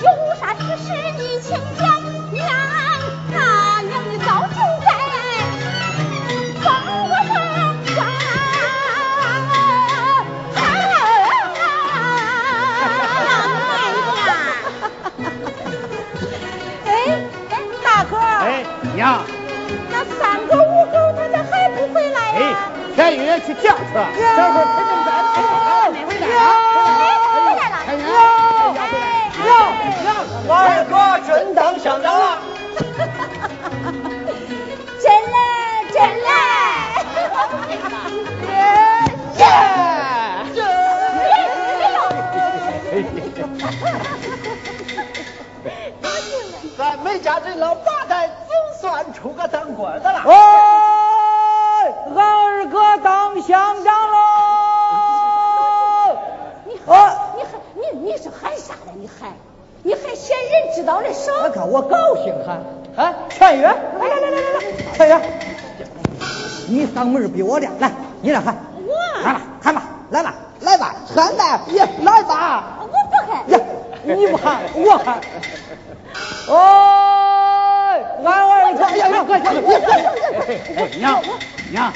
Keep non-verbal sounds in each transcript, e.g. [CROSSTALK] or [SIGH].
有啥你请讲，娘，娘你早就。哎哎，大哥。哎娘。那三个五他咋还不回来？去叫去了，娘。[LAUGHS] 二哥 [LAUGHS] 真当乡长了，真嘞真嘞，耶耶，耶。咱梅家镇老八代总算出个当官的了。哎，俺二哥当乡长。我看我高兴哈，啊，劝月，来来来来来，劝月，你嗓门比我亮，来，你来喊，我喊吧喊吧，来吧来吧，喊吧，也来吧，我不喊，呀，你不喊，我喊，哦。俺儿子，娘娘娘，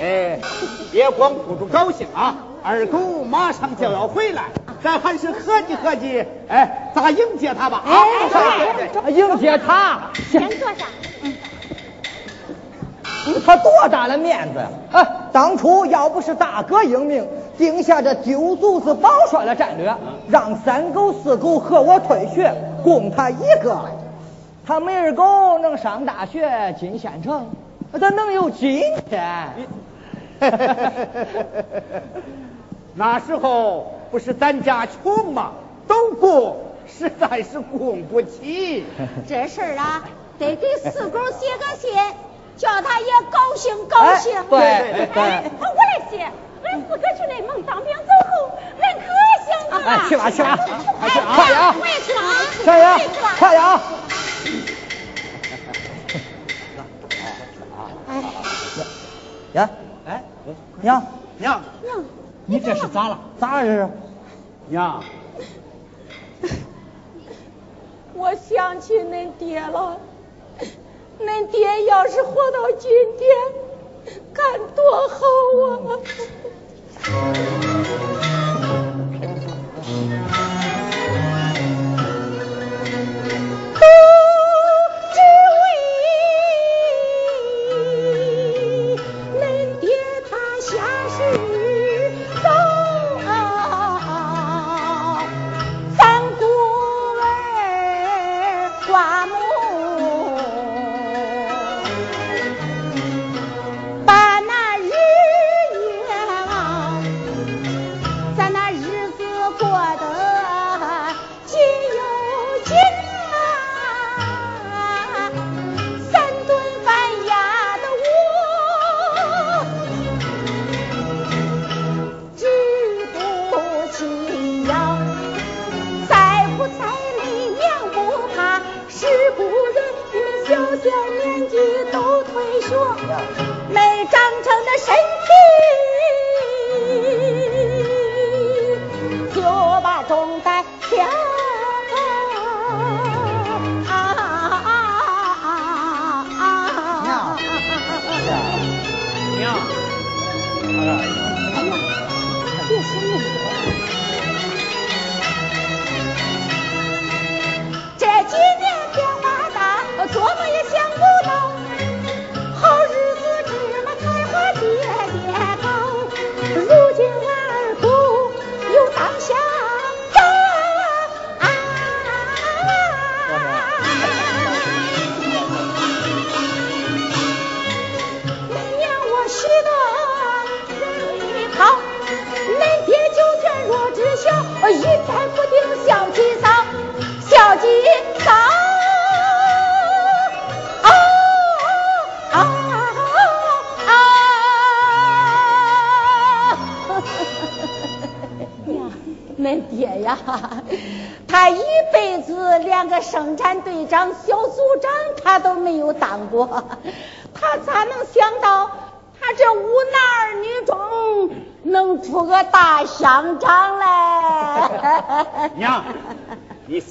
哎，别光顾着高兴啊！二狗马上就要回来，咱还是合计合计，哎，咋迎接他吧。迎接他，先坐下。他多大的面子呀？啊，当初要不是大哥英明，定下这丢卒子保帅的战略，让三狗四狗和我退学，供他一个。他没二狗能上大学，进县城，他能有今天。哈哈哈哈哈哈。那时候不是咱家穷吗？都供，实在是供不起。[LAUGHS] 这事儿啊，得给四狗写个信，叫他也高兴高兴。对对，我来写。俺四哥去内蒙当兵走后，俺可想他了。去吧去吧，快点啊！我也去了啊！小爷，快点啊！哎，呀，哎，娘娘娘，你这是咋了？咋了这是？娘，[LAUGHS] 我想起恁爹了。恁爹要是活到今天，该多好啊！[LAUGHS]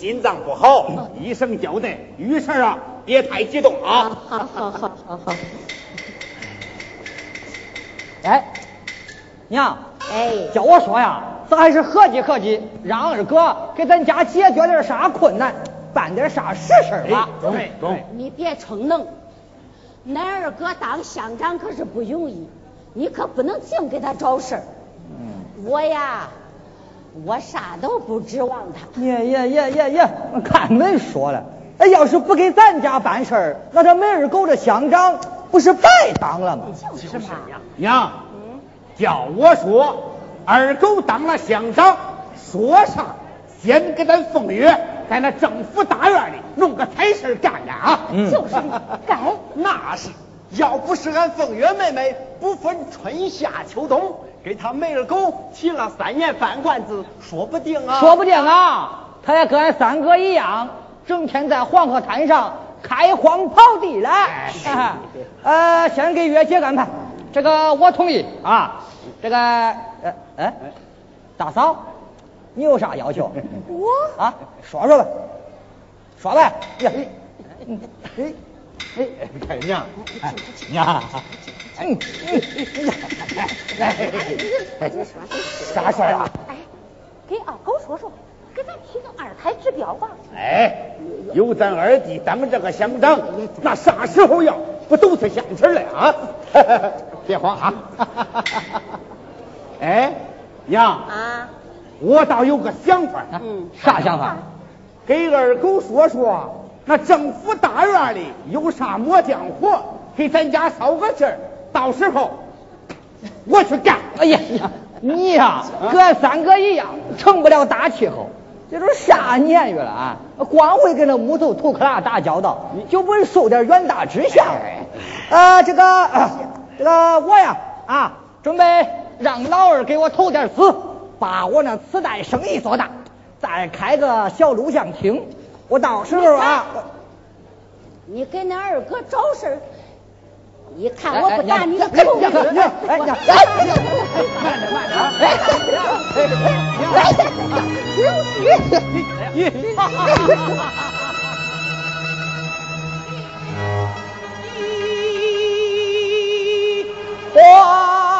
心脏不好，医生交代，遇事啊别太激动啊。好好好好好，哎，娘，哎，叫我说呀，咱还是合计合计，让二哥给咱家解决点啥困难，办点啥实事吧。对对，你别逞能，恁二哥当乡长可是不容易，你可不能净给他找事儿。嗯，我呀，我啥都不指望他。呀呀呀呀呀，看恁说了，哎，要是不给咱家办事儿，那这梅二狗这乡长不是白当了吗？就是嘛。娘，叫我说，二狗当了乡长，说啥先给咱凤月在那政府大院里弄个差事干干啊。嗯就是该。[LAUGHS] 那是，要不是俺凤月妹妹不分春夏秋冬，给他梅二狗提了三年饭罐子，说不定啊。说不定啊，他也跟俺三哥一样，整天在黄河滩上开荒刨地来。哎呃，先给月姐安排，这个我同意啊。这个，呃，哎，大嫂，你有啥要求？我啊，说说吧，说呗。哎哎娘，哎娘，嗯哎你说啥事儿啊？哎，给二狗说说，给咱提个二胎指标吧。哎，有咱二弟当这个乡长，那啥时候要不都是现成儿了啊？别慌啊！哎，娘，啊，我倒有个想法，嗯，啥想法？给二狗说说，那政府大院里有啥磨浆活，给咱家捎个信儿，到时候我去干。哎呀呀，[LAUGHS] 你呀，哥三哥一样，成不了大气候。这都啥年月了啊？光会跟那木头土克拉打交道，就不会受点远大志向。呃，这个这个我呀啊，准备让老二给我投点资，把我那磁带生意做大，再开个小录像厅。我到时候啊，你给那二哥找事儿。一看我不打你，哎呀哥，哎呀，慢点慢点啊！黄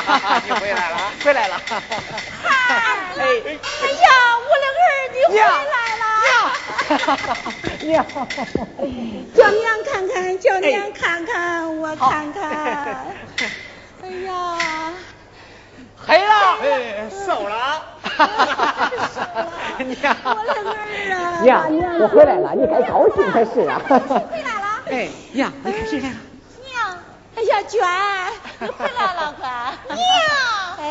[LAUGHS] 你回来了，回来了，哎呀，我的儿你回来了。[LAUGHS] 娘，叫娘看看，叫娘看看，我看看。哎呀，黑了，哎，瘦了，[LAUGHS] 娘，我的儿啊！娘，我回来了，你该高兴才是啊。回来了，哎，娘，你看谁来了？娘。哎呀，娟，你回来了，快！娘，哎，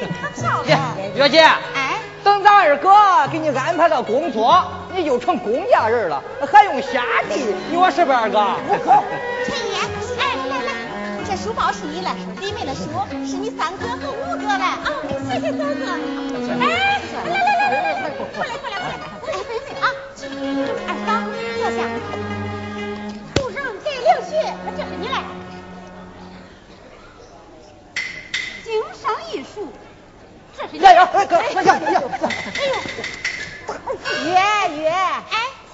你。[LAUGHS] 月姐，哎，等咱二哥给你安排了工作，你就成公家人了，还用下地？你说是不是二哥？我可。陈姨，哎，来来来，这书包是你的，里面的书是你三哥和五哥的啊、谢谢三哥。哎，来来来来来，过来过来过来，哎，啊，二嫂坐下，不让给领去，这是你的。艺术，这是你。呀呀，哥，呀呀呀！月月，哎，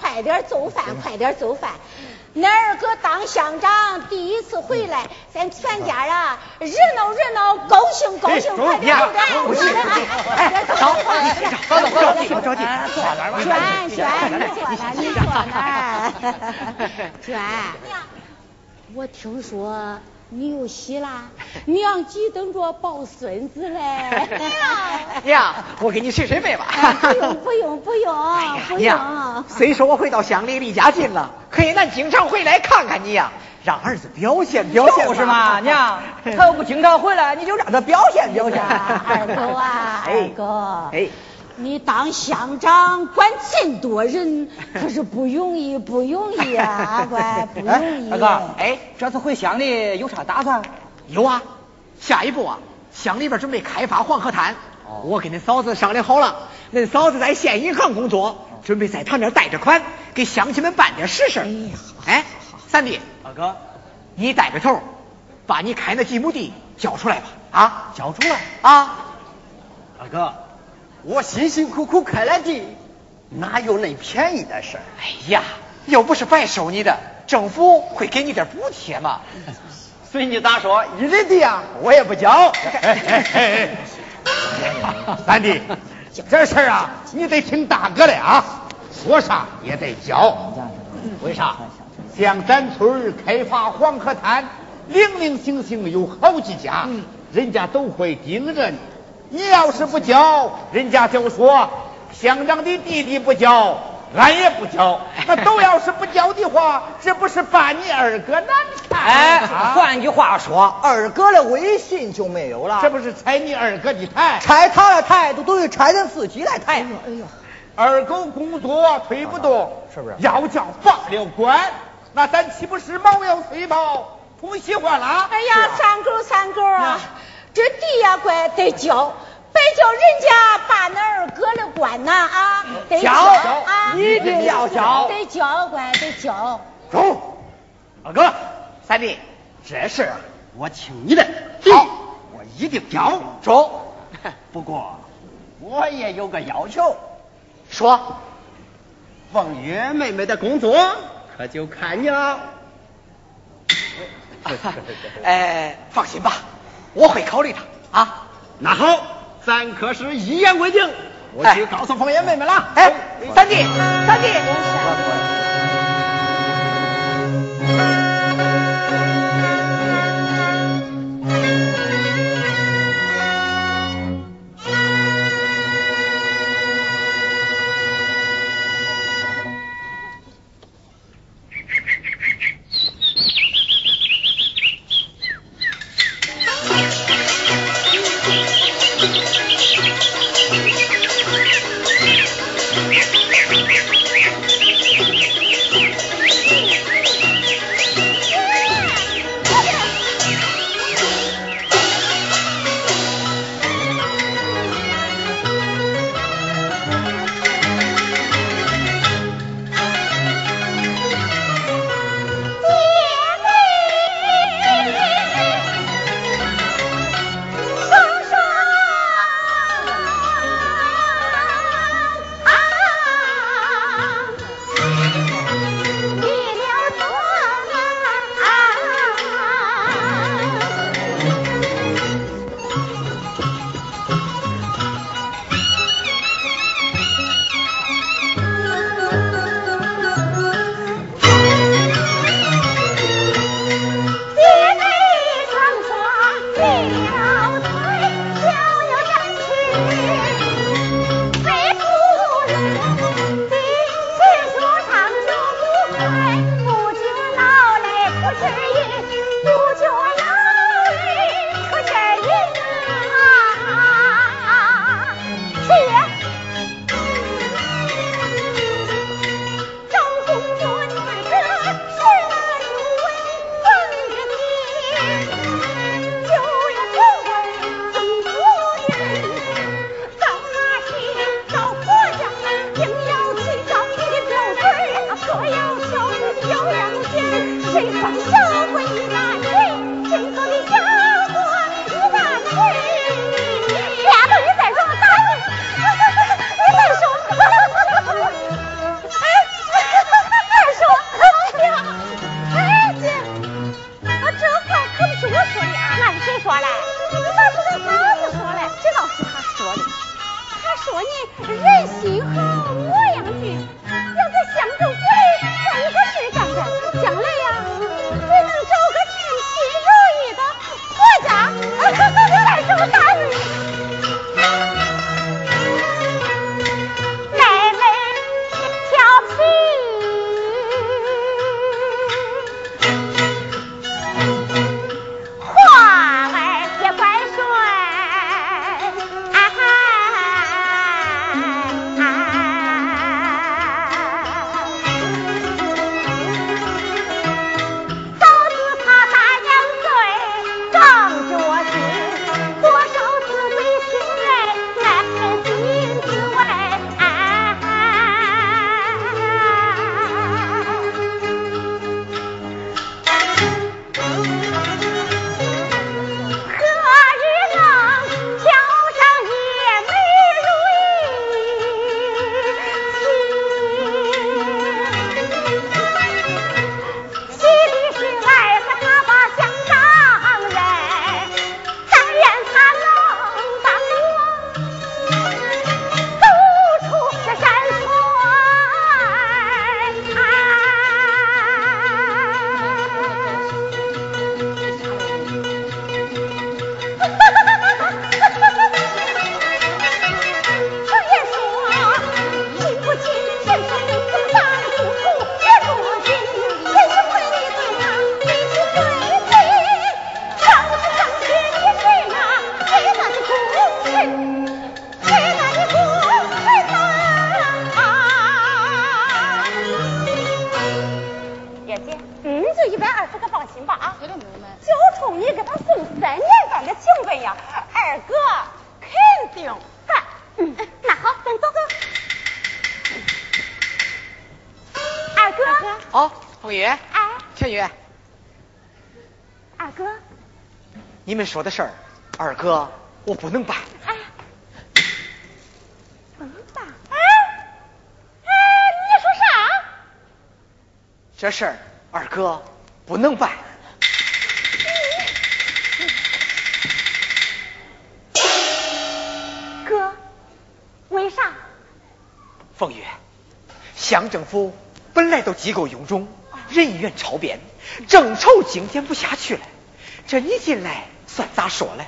快点做饭，快点做饭。恁二哥当乡长，第一次回来，咱全家啊热闹热闹，高兴高兴，快点快点！不急，哎，走，走走走，着急着急？娟娟，你坐哪儿？你坐哪儿？娟，我听说。你又喜啦？[LAUGHS] 娘急等着抱孙子嘞！娘，我给你捶捶背吧。不用不用不用不用。虽说我回到乡里离家近了，可也难经常回来看看你呀，让儿子表现表现。就是嘛，娘，他要不经常回来，你就让他表现表现。二狗啊，二狗。哎。你当乡长管这么多人，[LAUGHS] 可是不容易，不容易啊，阿 [LAUGHS] 乖，不容易。二哥，哎，这次回乡里有啥打算？有啊，下一步啊，乡里边准备开发黄河滩。哦我跟恁嫂子商量好了，恁嫂子在县银行工作，准备在他那贷着款，给乡亲们办点实事。哎呀，哎，三弟，二哥，你带着头，把你开那几亩地交出来吧。啊，交出来啊，二哥。我辛辛苦苦开来地，哪有那便宜的事？哎呀，又不是白收你的，政府会给你点补贴嘛。[LAUGHS] 随你咋说，一人地啊，我也不交。[LAUGHS] 三弟，这事儿啊，你得听大哥的啊，说啥也得交。为啥？像咱村开发黄河滩，零零星星有好几家，人家都会盯着你。你要是不交，人家就说乡长的弟弟不交，俺也不交。[LAUGHS] 那都要是不交的话，这不是把你二哥难看？哎，换句话说，二哥的威信就没有了。这不是拆你二哥的台？拆他的台，都等于拆咱自己的台。哎呦，二狗工作推不动，是不是？要叫罢了官，那咱岂不是毛要碎跑，不喜欢了？哎呀，三狗三狗啊！这地呀，乖得交，别叫人家把那二哥的官呐啊，得交啊，一定要交，得交乖，得交。中，二哥，三弟，这事啊，我听你的，好，我一定交。中，不过我也有个要求，说，凤月妹妹的工作。可就看你了。[LAUGHS] 哎，放心吧。我会考虑他啊，那好，咱可是一言为定。我去告诉凤爷妹妹了。哎，三弟，三弟。你说的事儿，二哥我不能办。哎，不能办？哎哎，你说啥？这事儿二哥不能办。哥，为啥？凤月，乡政府本来都机构臃肿，人员超编，正愁经营不下去了。这你进来。咋说嘞？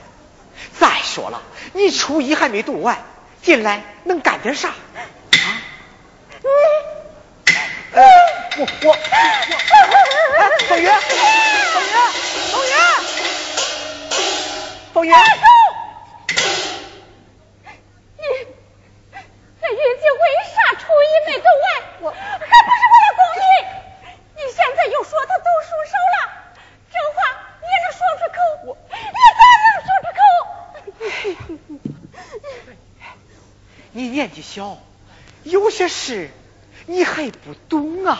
再说了，你初一还没读完，进来能干点啥？小，有些事你还不懂啊。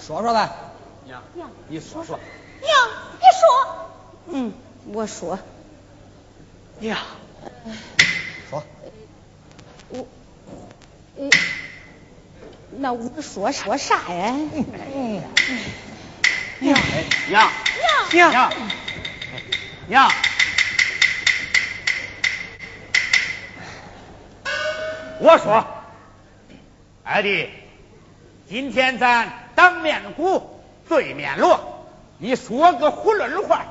说说呗。娘，娘你说说。娘，你说。嗯，我说。娘，说。我，嗯。那我说说啥呀？娘娘娘娘娘，我说，二弟，今天咱当面鼓，对面锣，你说个囫囵话，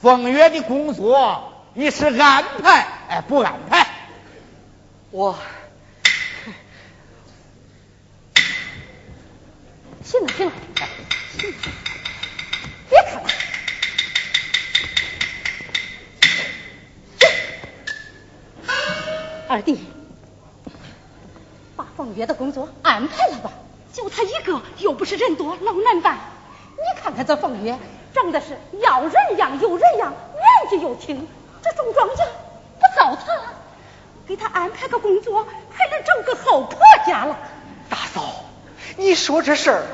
凤月的工作你是安排哎不安排？[LAUGHS] 我。行了行了，别看了，二弟，把凤月的工作安排了吧。就他一个，又不是人多，老难办。你看看这凤月，长得是要人样有人样，年纪又轻，这种庄稼不糟蹋了。给他安排个工作，还能整个好婆家了。大嫂，你说这事儿。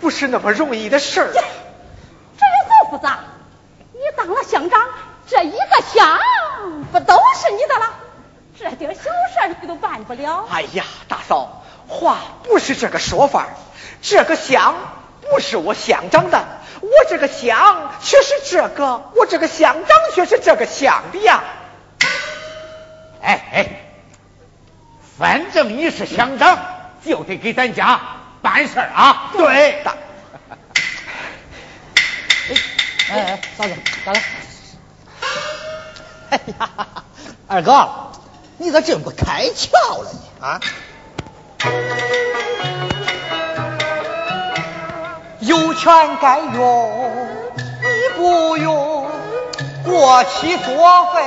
不是那么容易的事儿，这有多复杂？你当了乡长，这一个乡不都是你的了？这点小事你都办不了？哎呀，大嫂，话不是这个说法这个乡不是我乡长的，我这个乡却是这个，我这个乡长却是这个乡的呀。哎哎，反正你是乡长，就得给咱家。办事啊，对。哎哎，嫂子，咋了？[LAUGHS] 哎呀，二哥，你咋真不开窍了呢啊！有权该用，你不用，过期作废，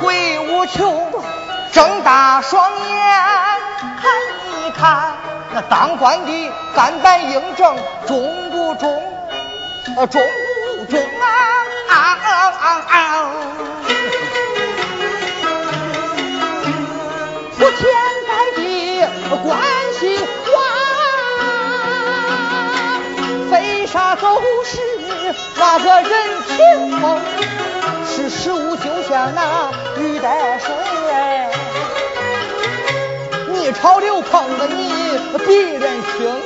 悔无穷。睁大双眼看一看，那当官的干板硬正中不中？呃，中不中啊？啊啊啊！不是那个人情风，是食物就像那玉带水。你潮流碰的你比人轻，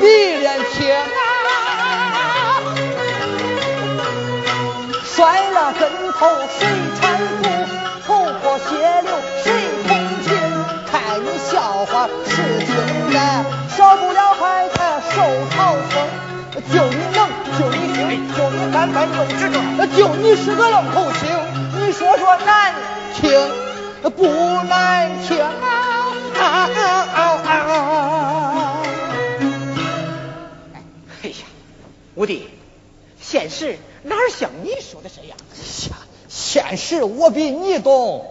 比人轻啊！摔了跟头谁就你能，就你精，就你干板又执着，就你是个愣头青。你说说难听不难听啊？啊啊啊！哎呀，五弟，现实哪像你说的这样？哎呀现实我比你懂。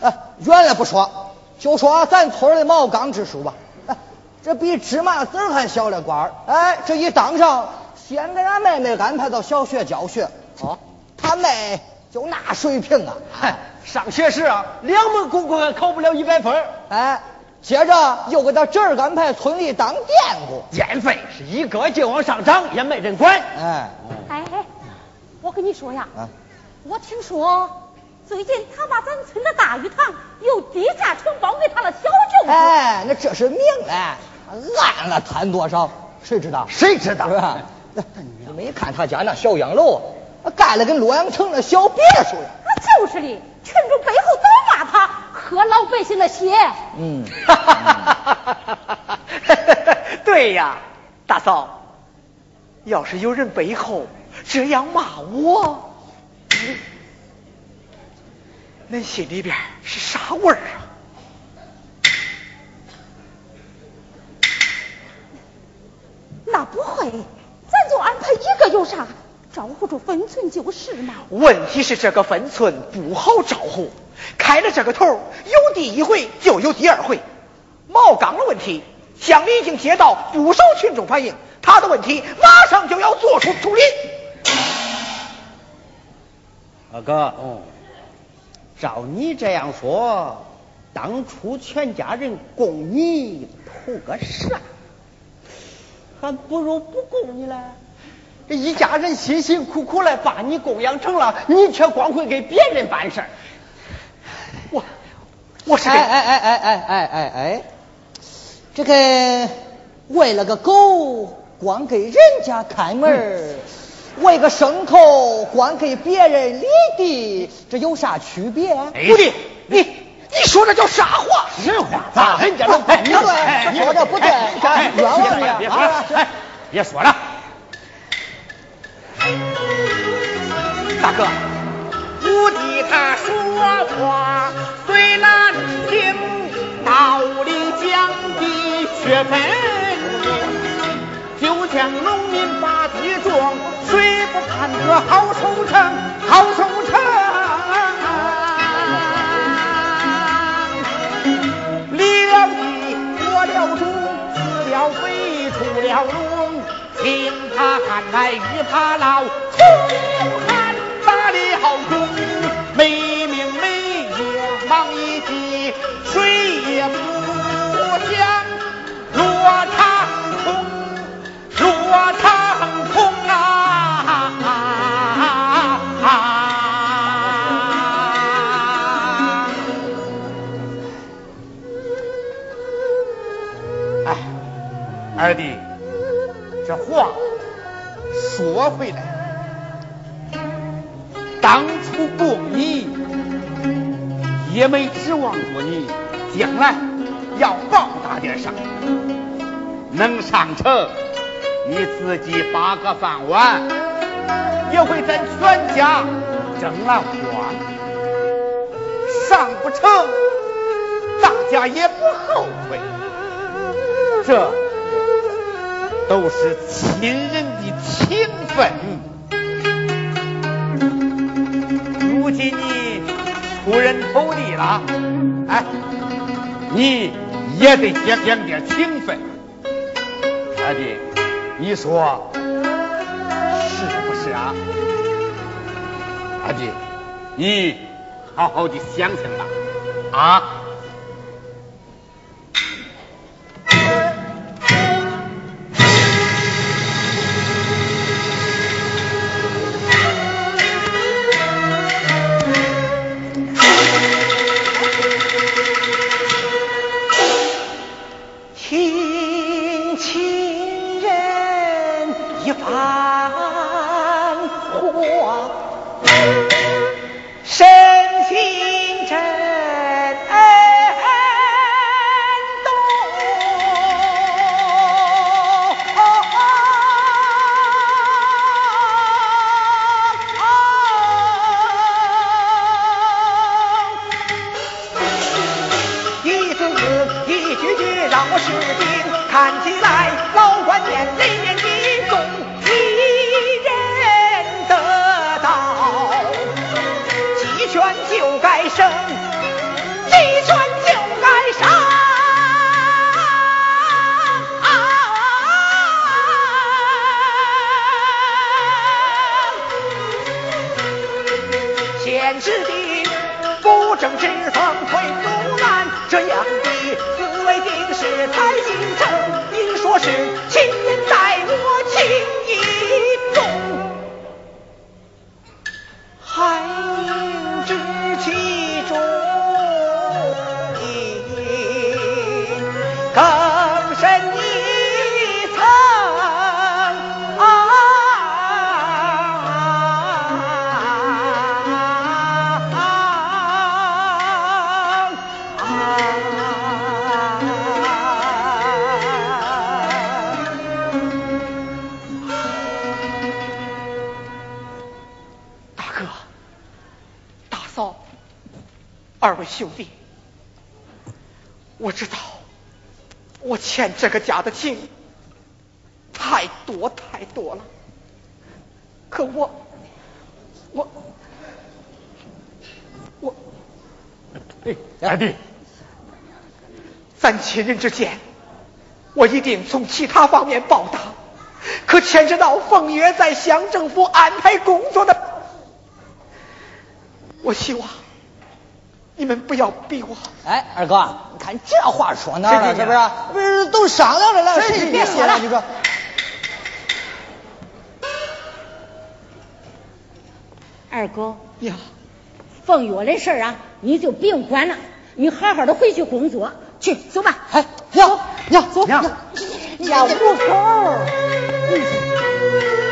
哎，远了不说，就说咱村的毛刚支书吧。哎，这比芝麻籽还小的官儿。哎，这一当上，先给俺妹妹安排到小学教学。哦，他妹就那水平啊！嗨，上学时啊，两门功课还考不了一百分。哎。接着又给他侄儿安排村里当佃户，电费是一个劲往上涨，也没人管。哎哎，我跟你说呀，我听说最近他把咱村的大鱼塘又低价承包给他了小舅子。哎，那这是命嘞，暗了贪多少？谁知道？谁知道？是吧？你没看他家那小洋楼，盖了跟洛阳城那小别墅呀？就是的，群众背后都骂他。喝老百姓的血。嗯，[LAUGHS] 对呀，大嫂，要是有人背后这样骂我，恁心里边是啥味儿啊？那不会，咱就安排一个有啥？招呼住分寸就是嘛。问题是这个分寸不好招呼。开了这个头，有第一回就有第二回。毛刚的问题，乡里已经接到不少群众反映，他的问题马上就要做出处理。二哥，嗯，照你这样说，当初全家人供你图个啥？还不如不供你嘞。这一家人辛辛苦苦来把你供养成了，你却光会给别人办事儿。我我是哎哎哎哎哎哎哎哎，这个喂了个狗，光给人家开门喂个牲口，光给别人犁地，这有啥区别？徒弟，你你说这叫啥话？实话，咋人家都不对，说的不对，冤枉你！别说了，别说了。大哥，五弟他说话虽难听，道理讲的却分明。就像农民把地种，谁不盼个好收成？好收成。蛟龙轻怕寒来，雨怕涝，粗汉打得好。回来，当初供你，也没指望着你将来要报答点啥，能上城，你自己把个饭碗，也会咱全家争了光。上不成，大家也不后悔。这都是亲人的情分。如今你出人头地了，哎，你也得讲讲点情分。二弟，你说是不是啊？二弟，你好好的想想吧，啊。就该生兄弟，我知道我欠这个家的情太多太多了，可我我我，哎，二弟，咱亲人之间，我一定从其他方面报答，可牵扯到凤月在乡政府安排工作的，我希望。你们不要逼我！哎，二哥，你看这话说哪了？是不是？不是都商量着了，谁别说了？你说，二哥呀，凤月的事啊，你就不用管了，你好好的回去工作去，走吧。哎，娘娘走娘，要五口。[LAUGHS]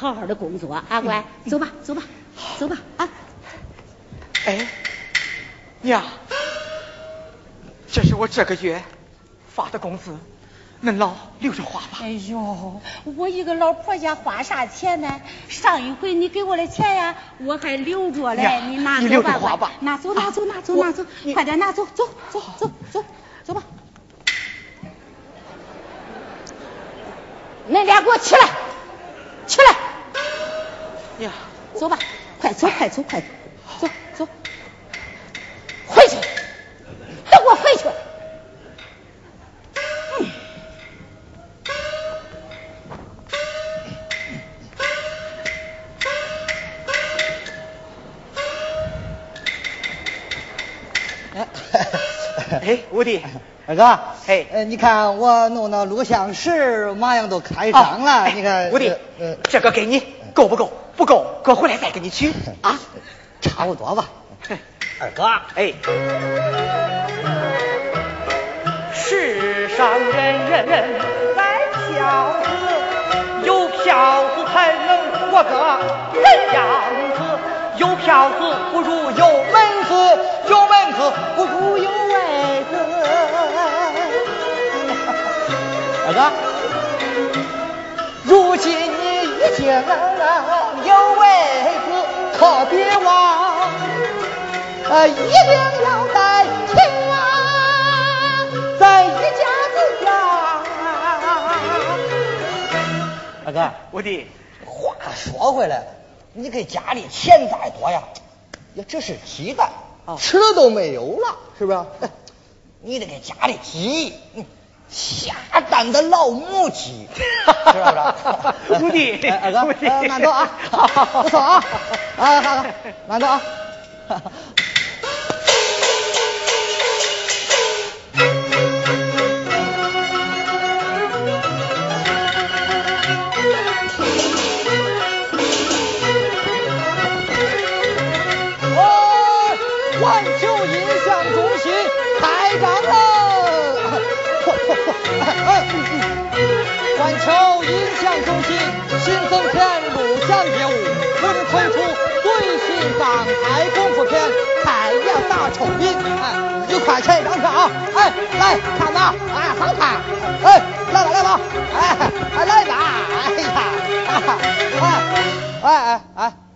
好好的工作阿，乖，走吧，走吧，走吧啊。哎，娘，这是我这个月发的工资，恁老留着花吧。哎呦，我一个老婆家花啥钱呢？上一回你给我的钱呀，我还留着嘞，呀你拿你留走吧，乖着花吧拿走，拿走，拿走，拿走，快点拿走，走走走走走吧。恁俩给我起来，起来，呀，走吧，快走，快走，快走，走走，回去，都给我回去。哎，五弟，二哥，嘿。呃，你看我弄那录像室马上都开张了，哎你看，五弟呃，，这个给你，够不够？不够，哥回来再给你取 [LAUGHS] 啊。差不多吧。二哥，哎，世上人人爱票子，有票子才能活个人样子，有票子不如有门子有门子不如有位子。二哥，如今你已经有位子，可别忘，呃，一定要带亲啊，在一家子呀。大哥，我弟，话说回来，你给家里钱再多呀，也只是鸡蛋，吃了都没有了，是不是？哎你得给家里鸡，嗯下蛋的老母鸡，[LAUGHS] 知道不知道？[LAUGHS] 五弟哎二哥，慢走啊，不错啊，啊，好，好慢走啊。哎环球音像中心新增片录像业务，我推出最新港台功夫片《开阳大抽音》，哎，一块钱一张票啊！哎，来看吧，哎，好看，哎，来吧来吧，哎，哎来吧，哎呀，哎，哎哎哎。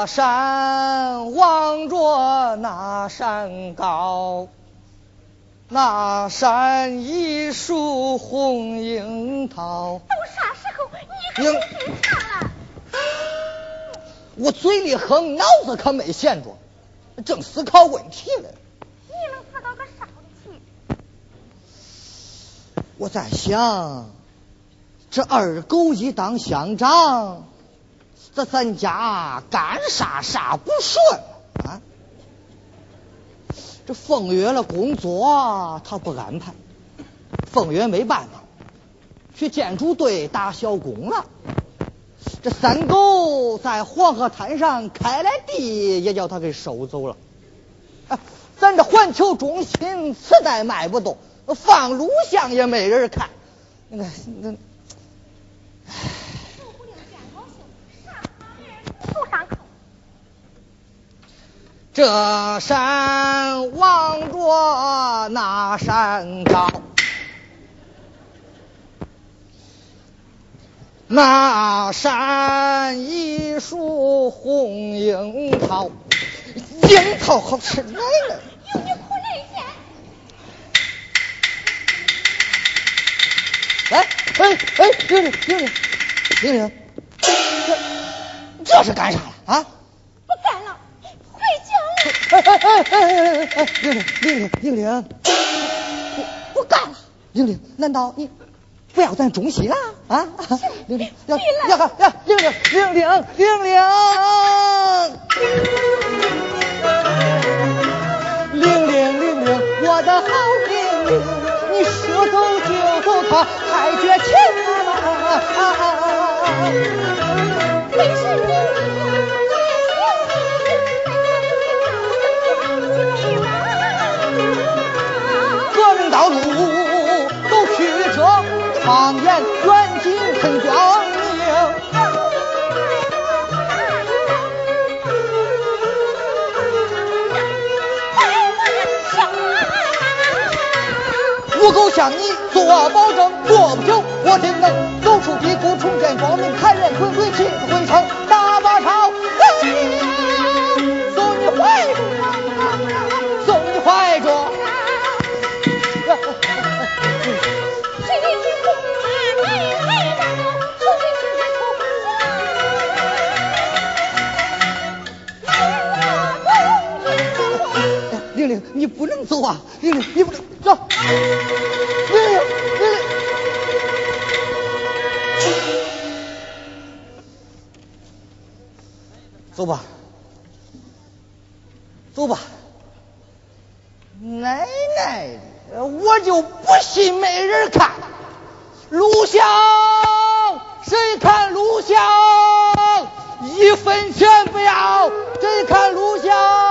这山望着那山高，那山一树红樱桃。都啥时候你英可别唱了？我嘴里哼，脑子可没闲着，正思考问题呢。你能思到个啥问题？我在想，这二狗一当乡长，这咱家干啥啥不顺啊？这凤月了工作他不安排，凤月没办法，去建筑队打小工了。这三狗在黄河滩上开了地，也叫他给收走了。啊咱这环球中心磁带卖不动，放录像也没人看。那那受不了见高兴，啥玩意儿不上口。这山望着那山高，那山一树红樱桃，樱桃好吃来了。哎哎哎，玲玲玲玲玲玲，这这是干啥了啊？不干了，回家了。哎哎哎哎哎哎，玲玲玲玲玲玲，玲玲，难道你不要咱中戏了啊？玲玲，要要要，玲玲，玲玲，玲玲，玲玲，玲玲，我的好玲玲，你说走就走，他太绝情了。道路都曲折，放眼远近很光明。我够向你做保证，过不久我定能走出低谷，重见光明，凯旋滚滚，起死回生，大马超。你不能走啊！玲玲，你不能走。玲玲，玲玲，走吧，走吧。奶奶的，我就不信没人看录像，谁看录像？一分钱不要，谁看录像？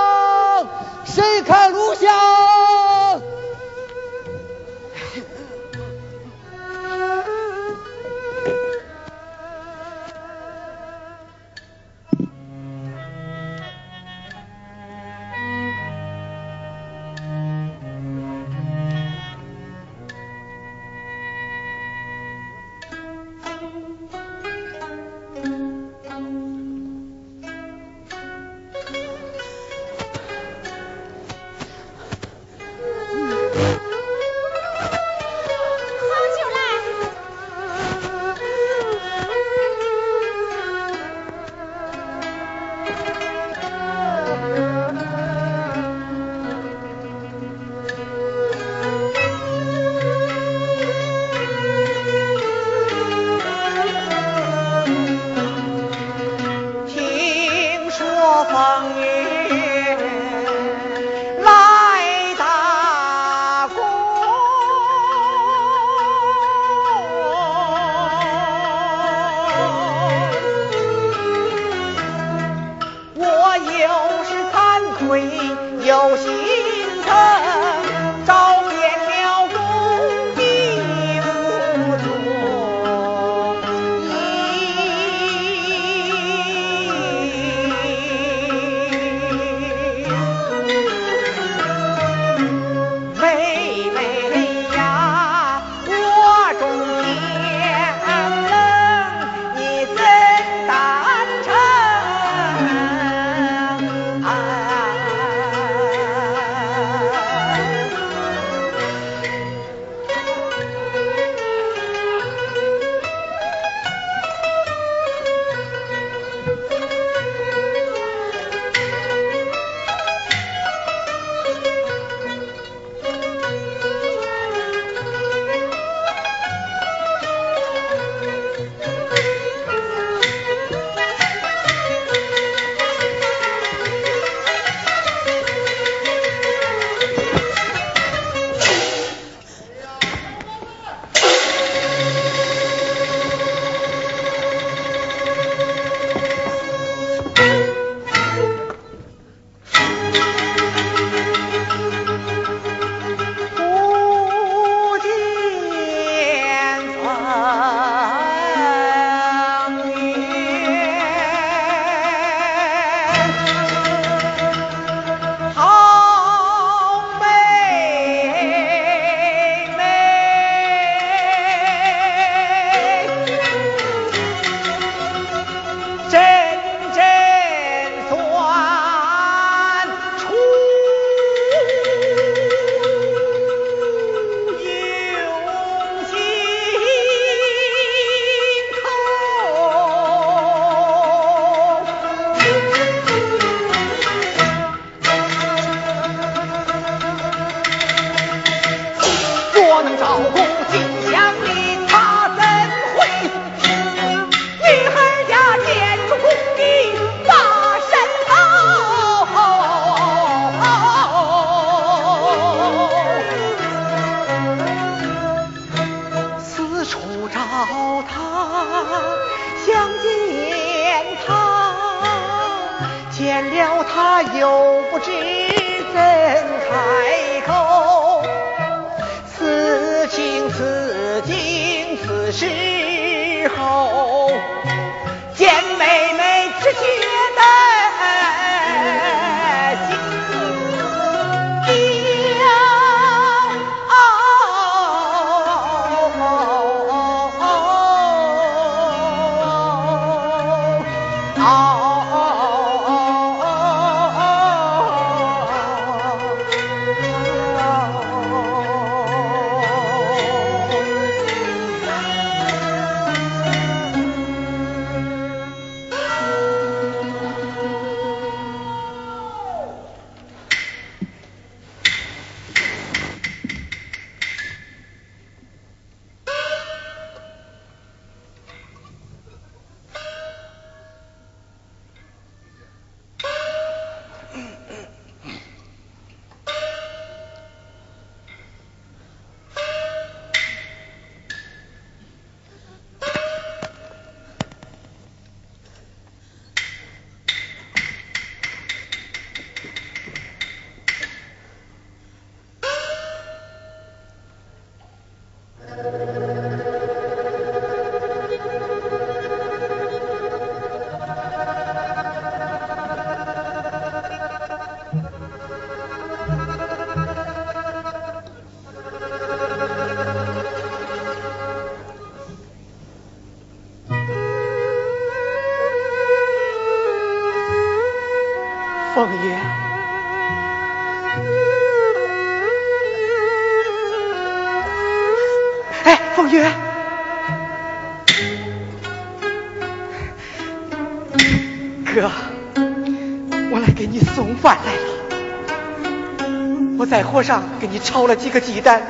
火上给你炒了几个鸡蛋，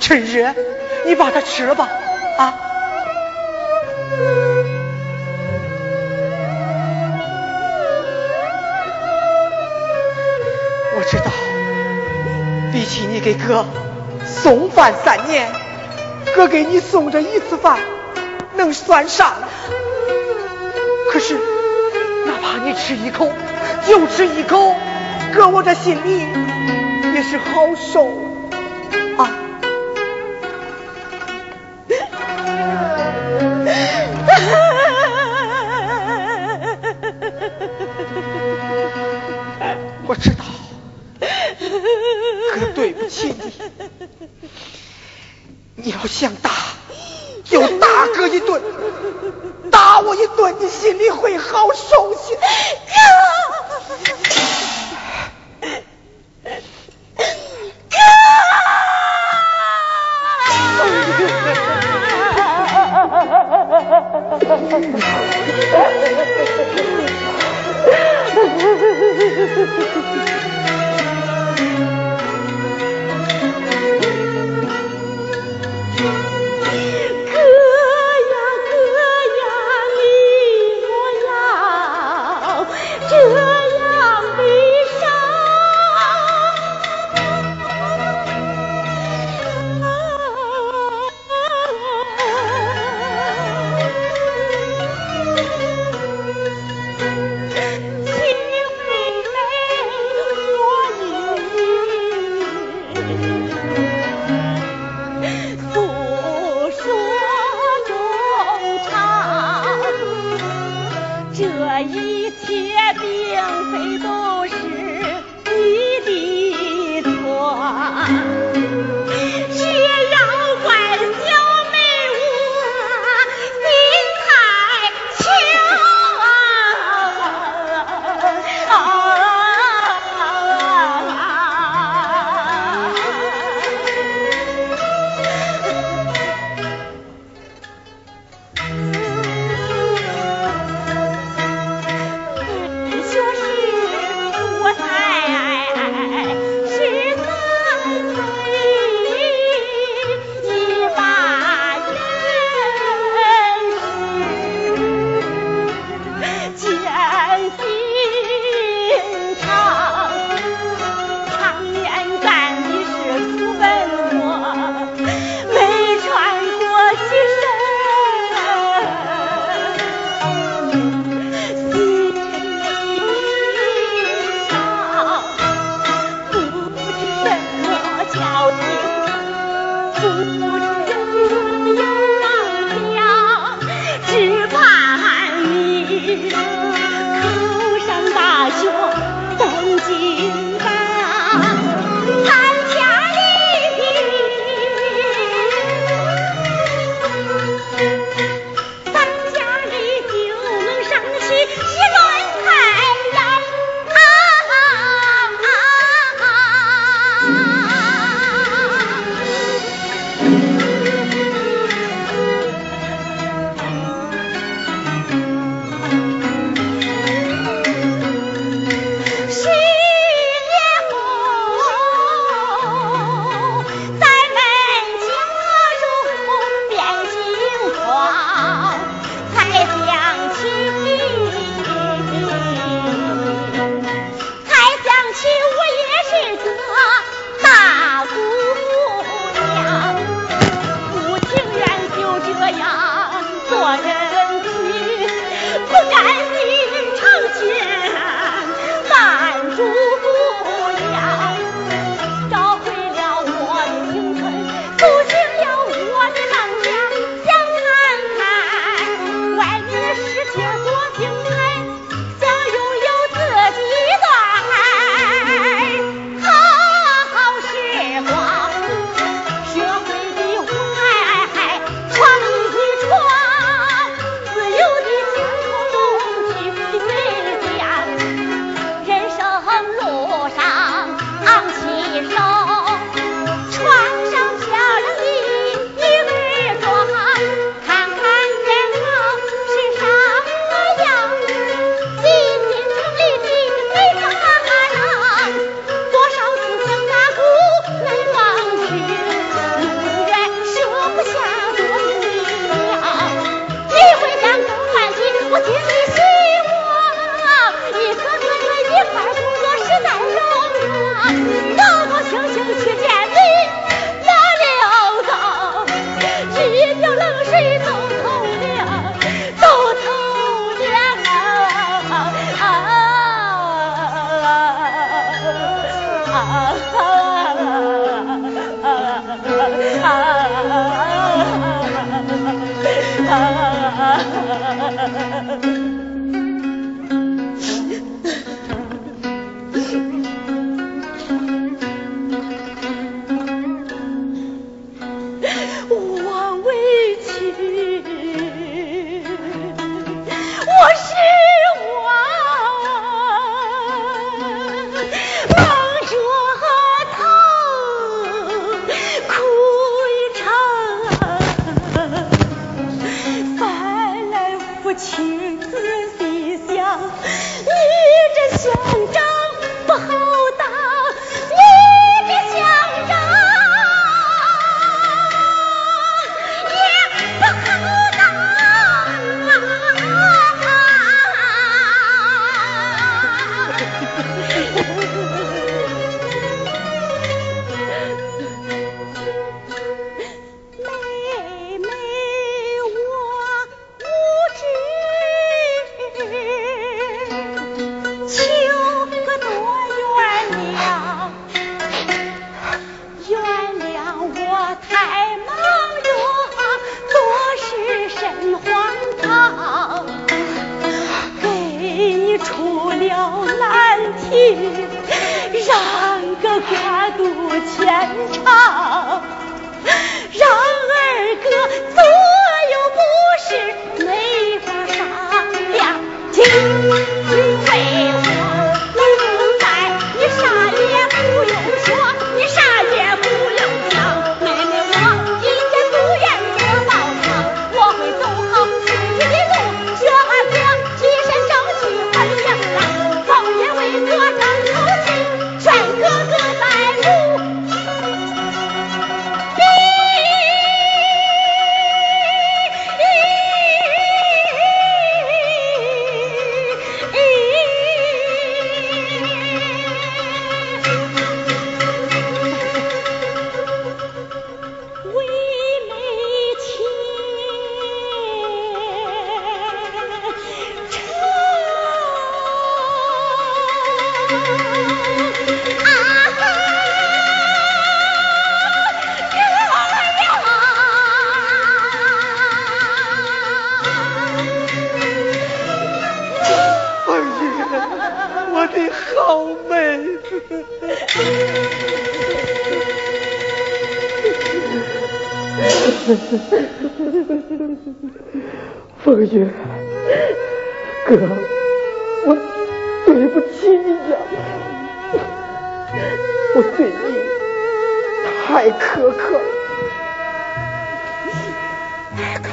趁热你把它吃了吧，啊。我知道，比起你给哥送饭三年，哥给你送这一次饭能算啥？可是，哪怕你吃一口，就吃一口，哥我这心里是好受啊。[LAUGHS] 我知道，哥对不起你。你要想打，就打哥一顿，打我一顿，你心里会好受些。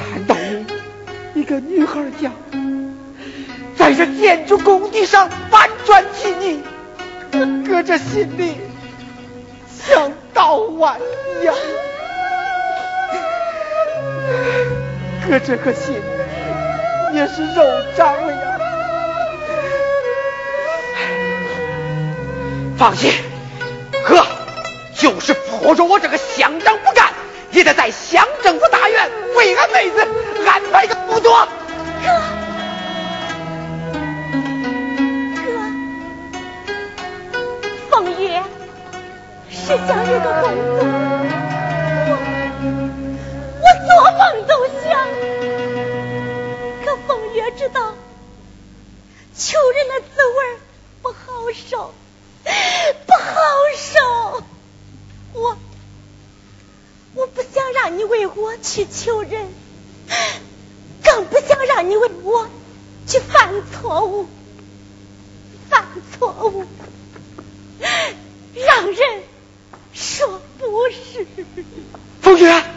看到你一个女孩家，在这建筑工地上搬砖砌泥，搁这心里像刀剜一样。哥这颗心也是肉长了呀！放心，哥，就是拖着我这个乡长，也得在乡政府大院为俺妹子安排个工作。哥，哥，凤月是想有个工作，我我做梦都想。可凤月知道，求人的滋味不好受，不好受。我我不想让你为我去求人，更不想让你为我去犯错误，犯错误，让人说不是。风雪。